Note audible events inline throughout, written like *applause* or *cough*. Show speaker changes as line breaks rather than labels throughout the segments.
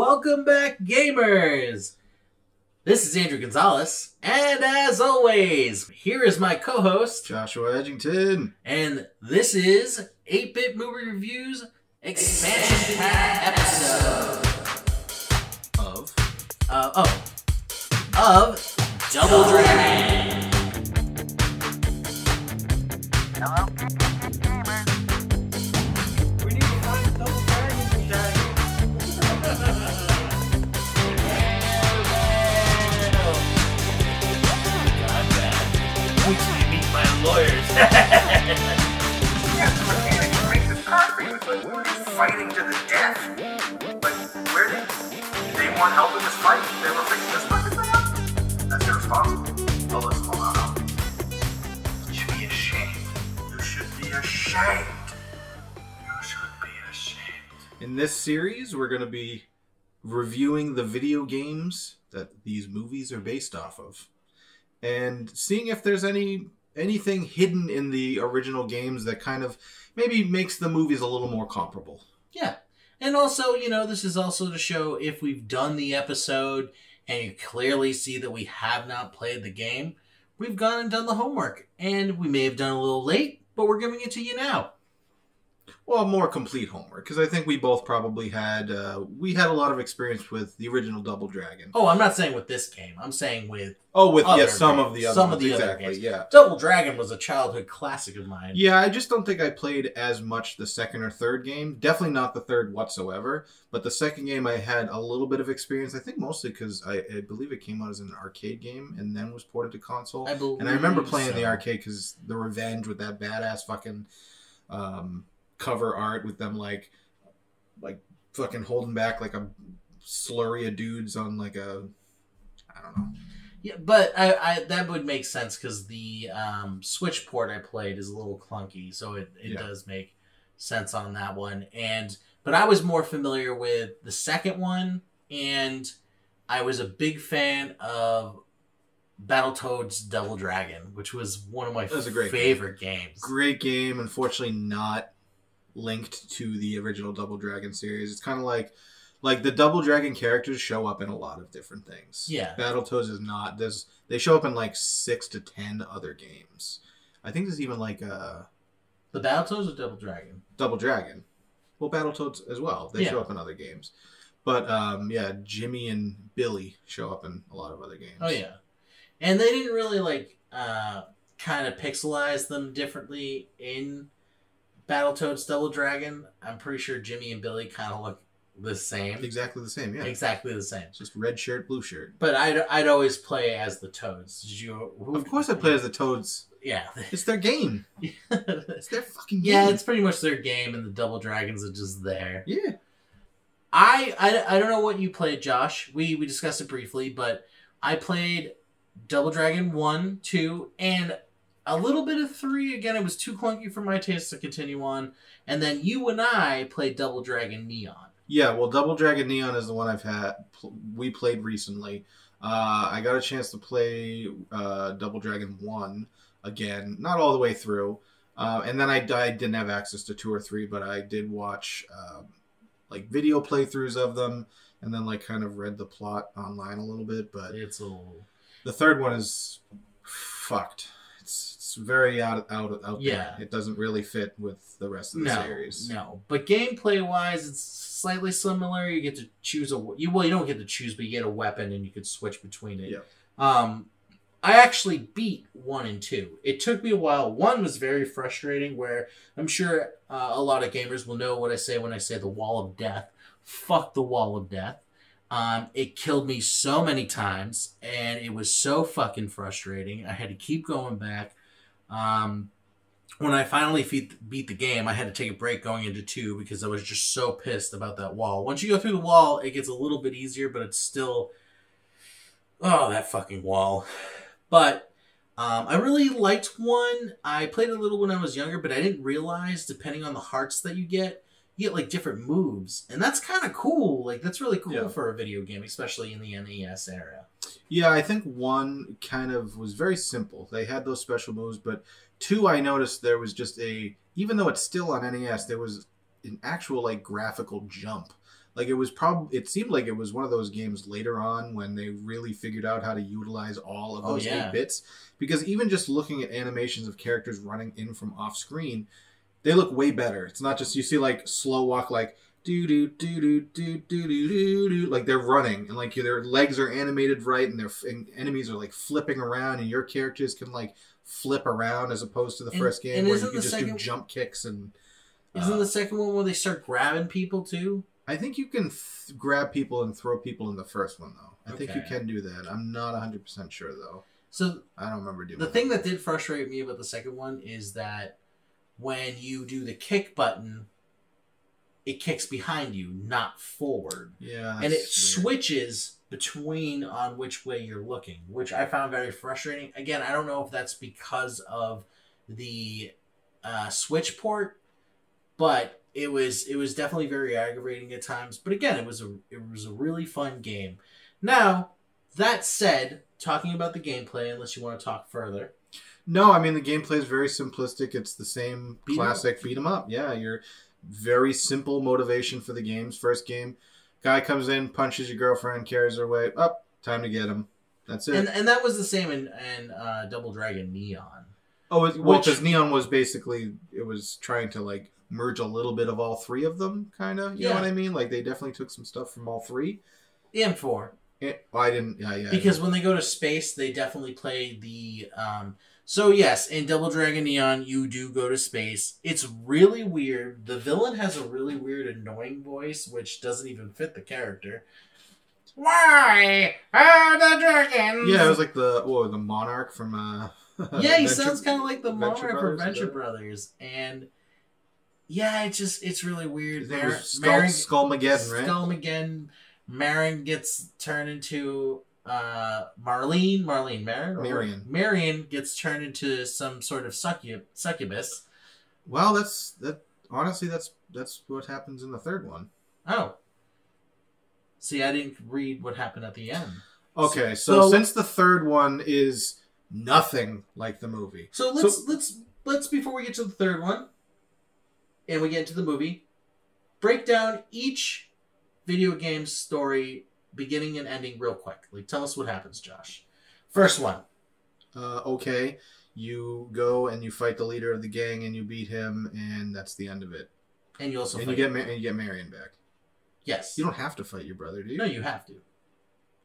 Welcome back, gamers! This is Andrew Gonzalez, and as always, here is my co host,
Joshua Edgington.
and this is 8 Bit Movie Reviews Expansion Pack episode
Of
uh, oh, of Double Dragon. We
fighting to the death. But where did they want help in this fight? They were this fucking thing up? That's irresponsible. Oh, listen, hold on. You should be ashamed. You should be ashamed. You should be ashamed.
in this series, we're going to be reviewing the video games that these movies are based off of, and seeing if there's any anything hidden in the original games that kind of maybe makes the movies a little more comparable.
Yeah. And also, you know, this is also to show if we've done the episode and you clearly see that we have not played the game, we've gone and done the homework. And we may have done a little late, but we're giving it to you now.
Well, more complete homework because I think we both probably had uh, we had a lot of experience with the original Double Dragon.
Oh, I'm not saying with this game. I'm saying with
Oh, with yes, some
games.
of the other
Some of
ones,
the other games.
yeah.
Double Dragon was a childhood classic of mine.
Yeah, I just don't think I played as much the second or third game. Definitely not the third whatsoever. But the second game, I had a little bit of experience. I think mostly because I, I believe it came out as an arcade game and then was ported to console.
I believe
and I remember playing
so.
the arcade because the Revenge with that badass fucking um, cover art with them like like fucking holding back like a slurry of dudes on like a I don't know.
Yeah, but I, I that would make sense because the um, Switch port I played is a little clunky, so it, it
Yeah.
does make sense on that one. And but I was more familiar with the second one, and I was a big fan of Battletoads Double Dragon, which was one of my
That was a great game.
favorite games.
great game unfortunately not linked to the original double dragon series. It's kind of like like the double dragon characters show up in a lot of different things.
Yeah.
battletoads is not there's they show up in like six to ten other games. I think there's even like a
The Battletoads or Double Dragon?
double dragon. Well battletoads as well. They
Yeah.
show up in other games. But um yeah jimmy and billy show up in a lot of other games.
Oh yeah, and they didn't really like uh, kind of pixelize them differently in Battletoads Double Dragon. I'm pretty sure Jimmy and Billy kind of look the same,
exactly the same yeah
exactly the same.
it's just red shirt blue shirt
But I'd I'd always play as the Toads. Did you? Who,
of course i play as the toads
Yeah,
it's their game *laughs* it's their fucking game
yeah. It's pretty much their game, and the Double Dragons are just there.
yeah
I, I, I don't know what you played, Josh. We we discussed it briefly, but I played Double Dragon one, two, and a little bit of three. Again, it was too clunky for my taste to continue on. And then you and I played Double Dragon Neon.
Yeah, well, Double Dragon Neon is the one I've had. We played recently. Uh, I got a chance to play uh, Double Dragon One again, not all the way through, uh, and then I, I didn't have access to two or three, but I did watch um, like video playthroughs of them, and then like kind of read the plot online a little bit. But
It's a
the third one is fucked. It's, very out out out
Yeah.
there. It doesn't really fit with the rest of the
no,
series.
no. But gameplay wise, it's slightly similar. You get to choose a you well, you don't get to choose, but you get a weapon and you could switch between it.
Yeah.
Um, I actually beat one and two. It took me a while. One was very frustrating, where I'm sure uh, a lot of gamers will know what I say when I say the wall of death. Fuck the wall of death. Um, it killed me so many times, and it was so fucking frustrating. I had to keep going back. Um, when I finally beat, beat the game, I had to take a break going into two because I was just so pissed about that wall. Once you go through the wall, it gets a little bit easier, but it's still. Oh, that fucking wall. But um, I really liked one. I played a little when I was younger, but I didn't realize, depending on the hearts that you get, you get like different moves. And that's kind of cool. Like, that's really cool
Yeah.
for a video game, especially in the NES era.
Yeah, I think one kind of was very simple. They had those special moves, but two, I noticed there was just a, even though it's still on NES, there was an actual like graphical jump. like it was probably it seemed like it was one of those games later on when they really figured out how to utilize all of
Oh,
those
yeah.
eight bits because even just looking at animations of characters running in from off screen they look way better it's not just you see like slow walk like do do do do do do do do like they're running and like their legs are animated right and their and enemies are like flipping around and your characters can like flip around as opposed to the
And-
first game where you can just
second-
do jump kicks and
Isn't the second one where they start grabbing people too?
I think you can th- grab people and throw people in the first one though. I think you can do that. I'm not 100% sure though.
So
I don't remember doing
the thing that did frustrate me about the second one is that when you do the kick button, it kicks behind you, not forward.
Yeah.
and it
weird.
switches between on which way you're looking, which I found very frustrating. Again, I don't know if that's because of the uh, switch port, but it was it was definitely very aggravating at times. But again, it was a it was a really fun game. Now that said, talking about the gameplay, unless you want to talk further,
No, I mean the gameplay is very simplistic. It's the same
Beat
classic beat 'em up. Yeah, you're very simple motivation for the games. First game, guy comes in, punches your girlfriend, carries her away. Up, time to get him. That's it.
and and that was the same in in uh, Double Dragon Neon.
oh, it, well, because Neon was basically it was trying to like merge a little bit of all three of them, kind of. You know what I mean? Like they definitely took some stuff from all three.
And four.
Eh, well, I didn't. Yeah, yeah.
because when they go to space they definitely play the um so yes in double dragon neon you do go to space. It's really weird. The villain has a really weird annoying voice which doesn't even fit the character. Why are the dragons?
Yeah, it was like the whoa, the monarch from uh *laughs*
yeah he
Venture-
sounds kind of like the
Venture
monarch from venture brothers and yeah it's just it's really weird. Mar-
Skull,
Marin-
Skullmageddon, right?
Skullmageddon. Marin gets turned into uh, Marlene. Marlene. Or-
Marion.
Marion gets turned into some sort of succub- succubus.
Well, that's that. Honestly, that's that's what happens in the third one.
Oh. See, I didn't read what happened at the end.
Okay, so,
So-
since the third one is nothing like the movie,
So let's let's let's before we get to the third one, and we get into the movie, break down each video game story beginning and ending real quick. Like, tell us what happens, Josh. First one.
uh, okay, you go and you fight the leader of the gang and you beat him, and that's the end of it.
And you also
and
fight-
you get Ma- and you get Marion back.
yes.
You don't have to fight your brother, do you?
No, you have to.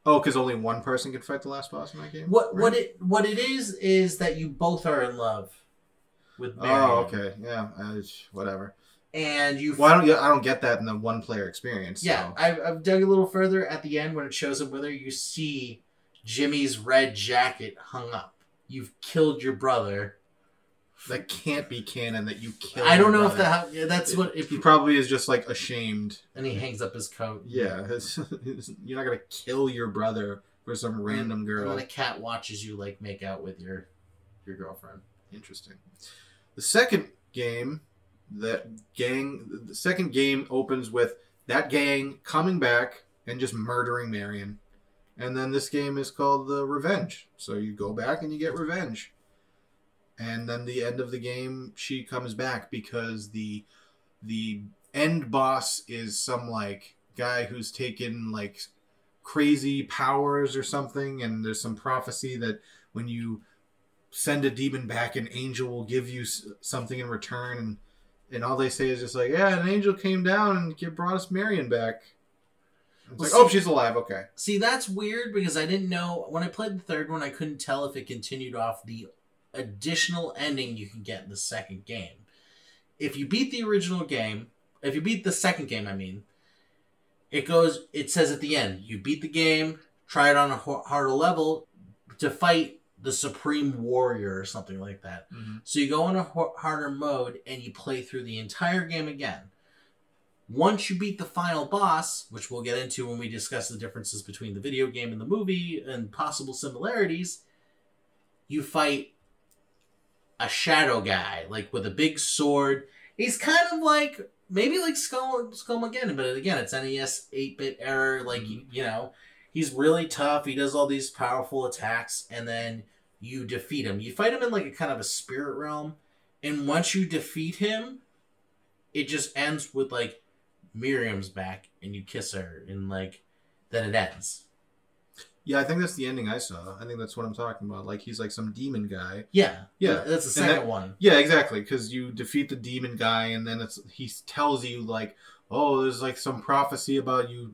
Oh, because only one person can fight the last boss in that game.
What
right?
what it what it is is that you both are in love with Marion.
Oh, okay, yeah, uh, whatever.
And you
Well, I don't get I don't get that in the one player experience.
yeah,
so.
I've, I've dug a little further at the end when it shows him whether you see Jimmy's red jacket hung up. You've killed your brother.
that can't be canon that you killed.
I don't know if that yeah, that's what if
he probably is just like ashamed.
and he hangs up his coat.
Yeah, it's- you're not gonna kill your brother for some mm, random
And
girl.
then a cat watches you like make out with your your girlfriend.
Interesting. The second game, that gang, the second game opens with that gang coming back and just murdering Marion. And then this game is called the Revenge. So you go back and you get revenge. And then the end of the game, she comes back because the the end boss is some like guy who's taken like crazy powers or something and there's some prophecy that when you send a demon back an angel will give you something in return and and all they say is just like yeah an angel came down and brought us marion back it's
Well,
like oh she's alive okay
See, that's weird because I didn't know when I played the third one. I couldn't tell if it continued off the additional ending you can get in the second game. If you beat the original game, if you beat the second game, I mean, it goes. It says at the end, you beat the game, try it on a harder level to fight the supreme warrior or something like that. Mm-hmm. So you go in a harder mode and you play through the entire game again. Once you beat the final boss, which we'll get into when we discuss the differences between the video game and the movie and possible similarities, you fight a shadow guy, like with a big sword. He's kind of like maybe like Skull Skullmageddon, but again, it's NES 8-bit error. Like you, you know, he's really tough. He does all these powerful attacks, and then you defeat him. You fight him in like a kind of a spirit realm, and once you defeat him, it just ends with like Marion's back and you kiss her and like then it ends.
Yeah, I think that's the ending I saw. I think that's what I'm talking about. Like he's like some demon guy.
Yeah,
Yeah.
That's the second
that-
one.
Yeah, exactly. Because you defeat the demon guy, and then it's he tells you like, oh, there's like some prophecy about you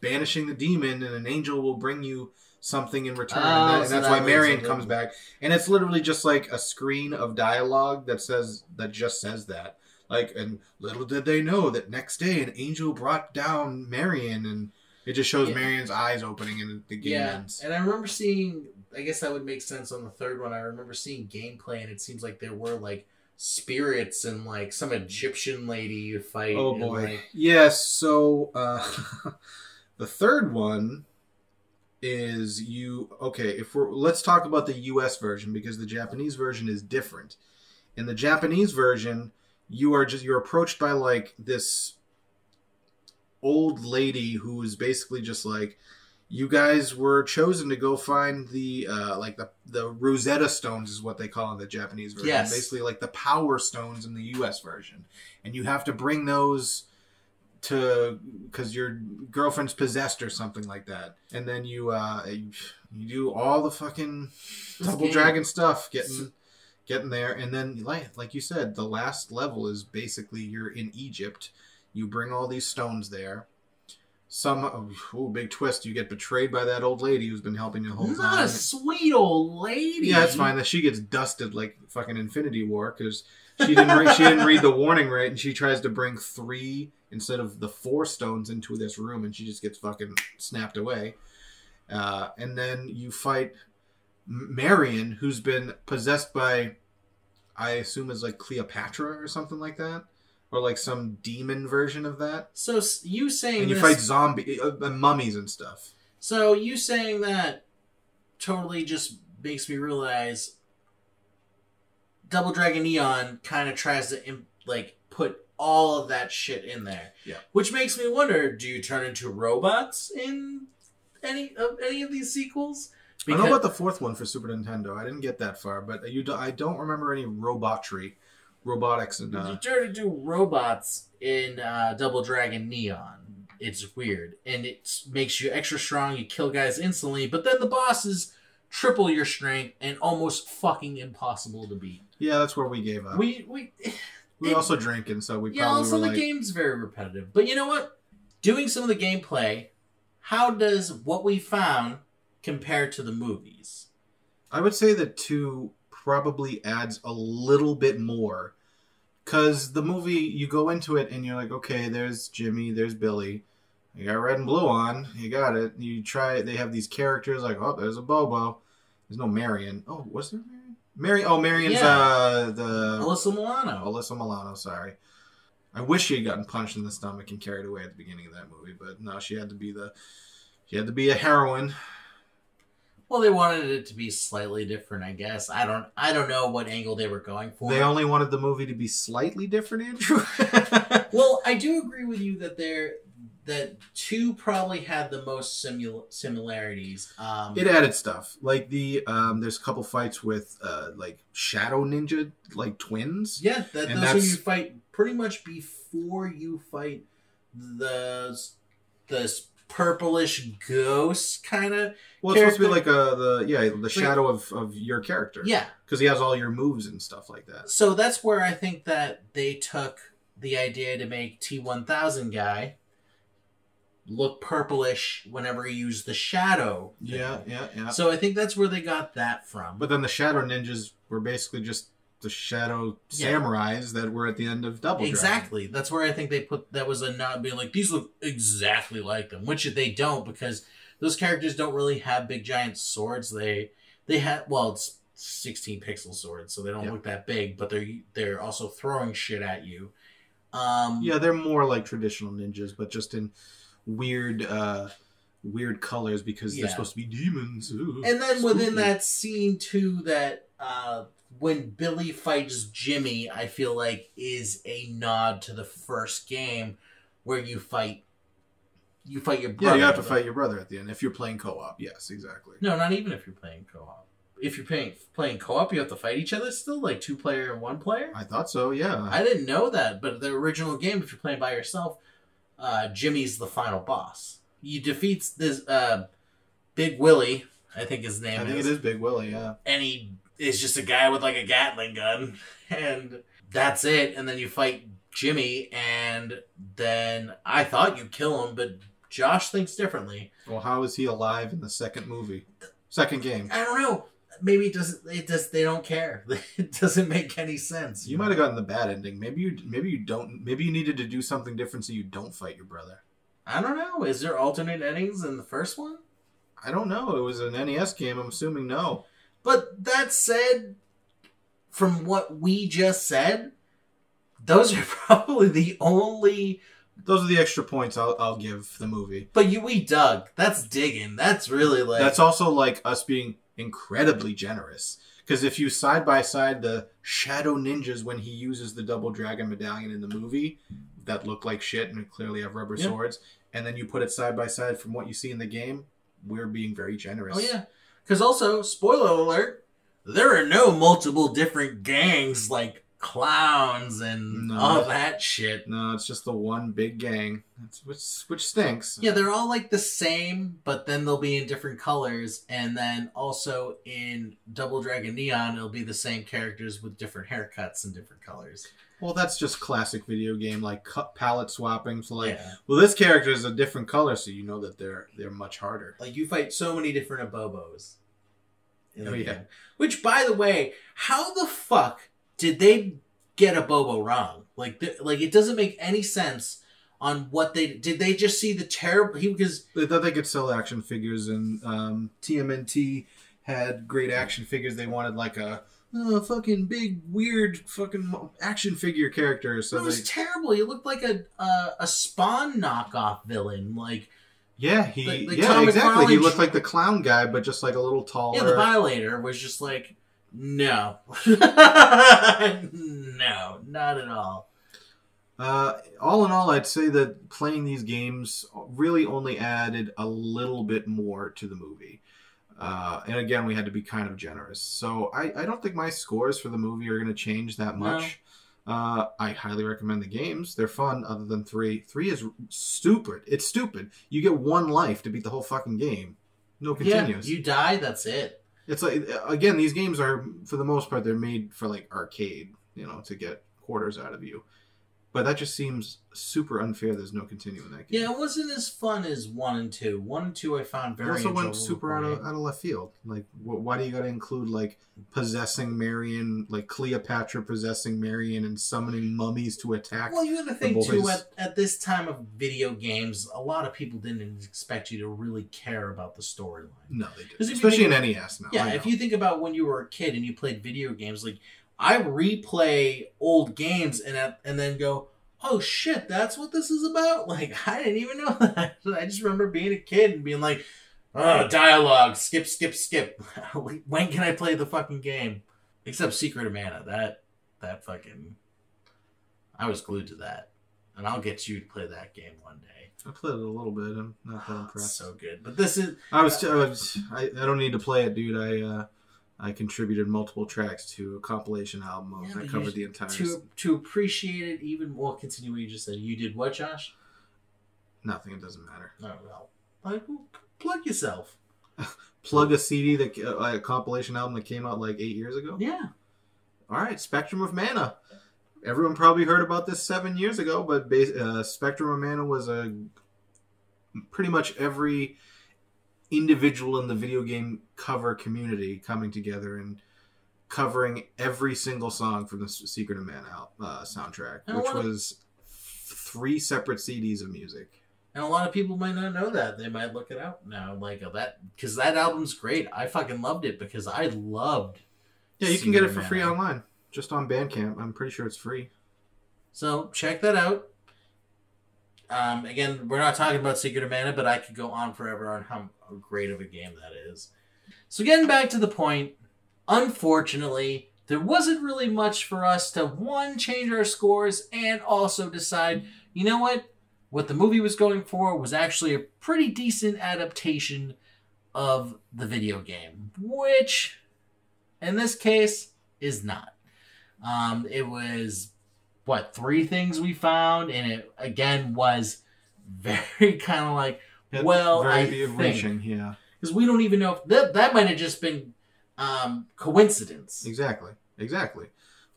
banishing the demon, and an angel will bring you something in return,
Oh,
and, that- and
so
that's
that
why Marion comes back. And it's literally just like a screen of dialogue that says that just says that. Like, and little did they know that next day an angel brought down Marion, and it just shows
Yeah.
Marion's eyes opening, and the game
Yeah,
ends.
and I remember seeing. I guess that would make sense on the third one. I remember seeing gameplay, and it seems like there were like spirits and like some Egyptian lady you fight.
Oh
and,
boy.
like-
Yes. So uh, *laughs* the third one is you. Okay, if we're let's talk about the U.S. version because the Japanese version is different. In the Japanese version, you are just you're approached by like this old lady who is basically just like you guys were chosen to go find the uh, like the the Rosetta stones is what they call in the Japanese version.
Yes.
Basically like the power stones in the US version. And you have to bring those to because your girlfriend's possessed or something like that. And then you uh you, you do all the fucking
This
double
game-
dragon stuff getting getting there and then like like you said the last level is basically you're in Egypt. You bring all these stones there. Some oh, big twist. You get betrayed by that old lady who's been helping you the whole
Not
time.
a sweet old lady.
Yeah, it's fine that she gets dusted like fucking Infinity War because she didn't re- she didn't read the warning right, and she tries to bring three instead of the four stones into this room, and she just gets fucking snapped away. Uh, and then you fight Marion, who's been possessed by, I assume is like Cleopatra or something like that, or like some demon version of that.
So you saying
And you
this,
fight zombie uh, uh, mummies and stuff.
So you saying that totally just makes me realize Double Dragon Neon kind of tries to imp- like put all of that shit in there.
Yeah.
Which makes me wonder: Do you turn into robots in any of any of these sequels?
I don't know about the fourth one for Super Nintendo. I didn't get that far, but you do, I don't remember any robotry, robotics, and
you
uh,
turn into robots in uh, Double Dragon Neon. It's weird, and it makes you extra strong. You kill guys instantly, but then the bosses triple your strength and almost fucking impossible to beat.
yeah, that's where we gave up. We,
We we
were also drinking, so we
yeah.
probably
Also, the
like,
game's very repetitive, but you know what? Doing some of the gameplay, how does what we found compare to the movies?
I would say that two probably adds a little bit more, because the movie you go into it and you're like, okay, there's Jimmy, there's Billy. You got red and blue on. You got it. You try it. They have these characters like, oh, there's Abobo. There's no Marion. Oh, was there Marion? Marion. Oh, Marion's
Yeah.
uh the
Alyssa Milano.
Alyssa Milano, sorry. I wish she had gotten punched in the stomach and carried away at the beginning of that movie, but no, she had to be the she had to be a heroine.
Well, they wanted it to be slightly different, I guess. I don't I don't know what angle they were going for.
They only wanted the movie to be slightly different, Andrew. *laughs* *laughs*
Well, I do agree with you that there that two probably had the most simul- similarities. Um,
it added stuff. Like the um there's a couple fights with uh like Shadow Ninja like twins.
yeah, that,
and
those you fight pretty much before you fight the this purplish ghost kind of.
Well, it's supposed to be like a the yeah, the shadow of, of your character.
Yeah,
Because he has all your moves and stuff like that.
so that's where I think that they took the idea to make T one thousand guy look purplish whenever he used the shadow. thing.
Yeah, yeah, yeah.
So I think that's where they got that from.
But then the Shadow Ninjas were basically just the Shadow
Yeah.
Samurais that were at the end of Double Dragon.
exactly. That's where I think they put that was a nod being like these look exactly like them, which they don't because those characters don't really have big giant swords. They they have well, it's 16 pixel swords, so they don't
Yeah.
look that big, but they're they're also throwing shit at you. Um
Yeah, they're more like traditional ninjas, but just in weird, uh weird colors because
Yeah.
they're supposed to be demons. Ooh,
And then within that scene too, that uh, when Billy fights Jimmy, I feel like is a nod to the first game where you fight, you fight your brother.
yeah, you have to fight your brother at the end if you're playing co-op. Yes, exactly.
No, not even if you're playing co-op. If you're playing playing co-op, you have to fight each other still, like two player and one player.
I thought so. Yeah.
I didn't know that, but the original game, if you're playing by yourself, uh, Jimmy's the final boss. You defeats this uh, Big Willie, I think his name
I think
is,
it is Big Willie. Yeah.
and he is just a guy with like a Gatling gun, *laughs* and that's it. And then you fight Jimmy, and then I thought you kill him, but Josh thinks differently.
Well, how is he alive in the second movie? Second game.
I don't know. Maybe it doesn't. It just they don't care. *laughs* It doesn't make any sense.
You might have gotten the bad ending. Maybe you maybe you don't maybe you needed to do something different so you don't fight your brother.
I don't know. Is there alternate endings in the first one?
I don't know. It was an NES game. I'm assuming no.
But that said, from what we just said, those are *laughs* probably the only.
Those are the extra points I'll, I'll give the movie.
But you, we dug. That's digging. That's really like.
That's also like us being incredibly generous. Because if you side by side the Shadow Ninjas when he uses the Double Dragon Medallion in the movie, that look like shit and clearly have rubber
Yeah.
swords, and then you put it side by side from what you see in the game, we're being very generous.
Oh yeah. Because also, spoiler alert, there are no multiple different gangs like clowns and
No.
all that shit.
No, it's just the one big gang, It's- which which stinks.
Yeah, they're all like the same, but then they'll be in different colors, and then also in Double Dragon Neon, it'll be the same characters with different haircuts and different colors.
Well, that's just classic video game like cut palette swapping. So like,
yeah.
well, this character is a different color, so you know that they're they're much harder.
Like you fight so many different Abobos.
Oh, yeah.
game. Which, by the way, how the fuck did they get Abobo wrong? Like, like it doesn't make any sense on what they did. They just see the terrible. He because
They thought they could sell action figures, and um, TMNT had great action figures. They wanted like a uh, fucking big weird fucking action figure character. So
it was
they,
terrible. He looked like a a, a Spawn knockoff villain. Like
yeah, he
Like- like
yeah
Tom
exactly. He looked like the clown guy, but just like a little taller.
yeah, the Violator was just like no, *laughs* no, not at all.
Uh, all in all, I'd say that playing these games really only added a little bit more to the movie. Uh, and again, we had to be kind of generous. So I, I don't think my scores for the movie are going to change that
No.
much. Uh, I highly recommend the games. They're fun, other than three. Three is stupid. It's stupid. You get one life to beat the whole fucking game. No continues.
Yeah, you die. That's it.
It's like again, these games are for the most part they're made for like arcade, you know, to get quarters out of you. But that just seems super unfair. There's no continue in that game.
Yeah, it wasn't as fun as one and two. One and two I found
It
very.
also went super out of, out of left field. Like, wh- why do you got to include like possessing Marion, like Cleopatra possessing Marion and summoning mummies to attack?
Well, you got to think too. At, at this time of video games, a lot of people didn't expect you to really care about the storyline.
no, they did.
if you
Especially in NES now.
Yeah, if you think about when you were a kid and you played video games, like I replay old games and and then go, "Oh shit, that's what this is about." *laughs* Like I didn't even know that. *laughs* I just remember being a kid and being like, "Oh, dialogue, skip, skip, skip." *laughs* when can I play the fucking game? Except Secret of Mana. That that fucking I was glued to that. And I'll get you to play that game one day.
I played it a little bit. I'm not that
Oh,
impressed.
so good. But this is
I was, I was, I, I don't need to play it, dude. I, uh, I contributed multiple tracks to a compilation album.
Yeah,
I covered the entire.
to to appreciate it even more. Continue what you just said. You did what, Josh?
Nothing. It doesn't matter.
Oh well, like plug yourself. *laughs*
Plug a CD that uh, a compilation album that came out like eight years ago.
Yeah,
All right, Spectrum of Mana. Everyone probably heard about this seven years ago, but uh, Spectrum of Mana was a pretty much every individual in the video game cover community coming together and covering every single song from the Secret of Mana uh, soundtrack,
I
which
wanna-
was three separate CDs of music.
and a lot of people might not know that. They might look it up now, like uh, that, because that album's great. I fucking loved it because I loved.
Yeah, you can get it
of
for free online, just on Bandcamp. I'm pretty sure it's free.
So check that out. Um, again, we're not talking about Secret of Mana, but I could go on forever on how great of a game that is. So getting back to the point, unfortunately, there wasn't really much for us to one change our scores and also decide, you know what, what the movie was going for was actually a pretty decent adaptation of the video game, which in this case is not. Um, it was what three things we found, and it again was very *laughs* kind of like
Yeah,
Well,
very
I think-
reaching. Yeah,
because we don't even know if that that might have just been um, coincidence.
exactly, exactly.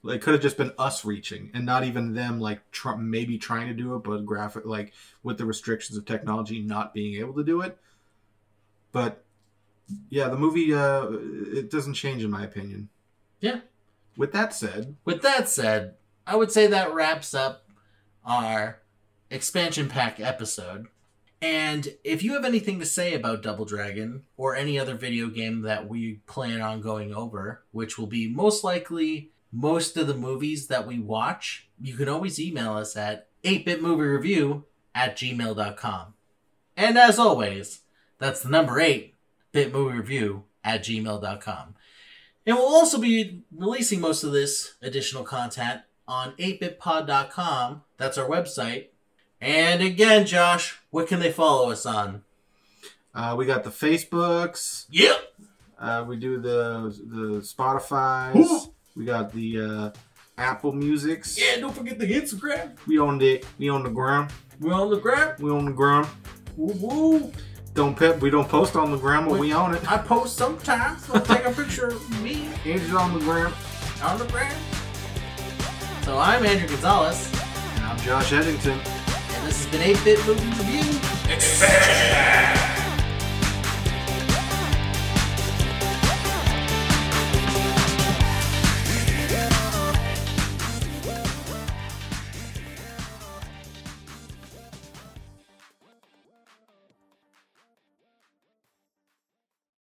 It could have just been us reaching, and not even them like tr- maybe trying to do it, but graphic like with the restrictions of technology, not being able to do it. But yeah, the movie uh, it doesn't change in my opinion.
Yeah.
With that said,
With that said, I would say that wraps up our expansion pack episode. And if you have anything to say about Double Dragon or any other video game that we plan on going over, which will be most likely most of the movies that we watch, you can always email us at 8bitmoviereview at gmail.com. And as always, that's the number 8, bitmoviereview at gmail.com. And we'll also be releasing most of this additional content on 8bitpod.com. That's our website. And again, Josh, what can they follow us on?
uh, we got the Facebooks.
Yep.
Uh, we do the the Spotify's. We got the uh, Apple Musics.
Yeah, don't forget the Instagram.
We on the we on the gram.
We're on the gram.
We on the gram.
Woo woo.
Don't pep. We don't post on the gram, but we on it.
I post sometimes. I'll take a picture of me
Andrew's on the gram.
on the gram. So I'm Andrew Gonzalez,
And I'm Josh Eddington.
and this has been 8-Bit Movie Review.
Expansion!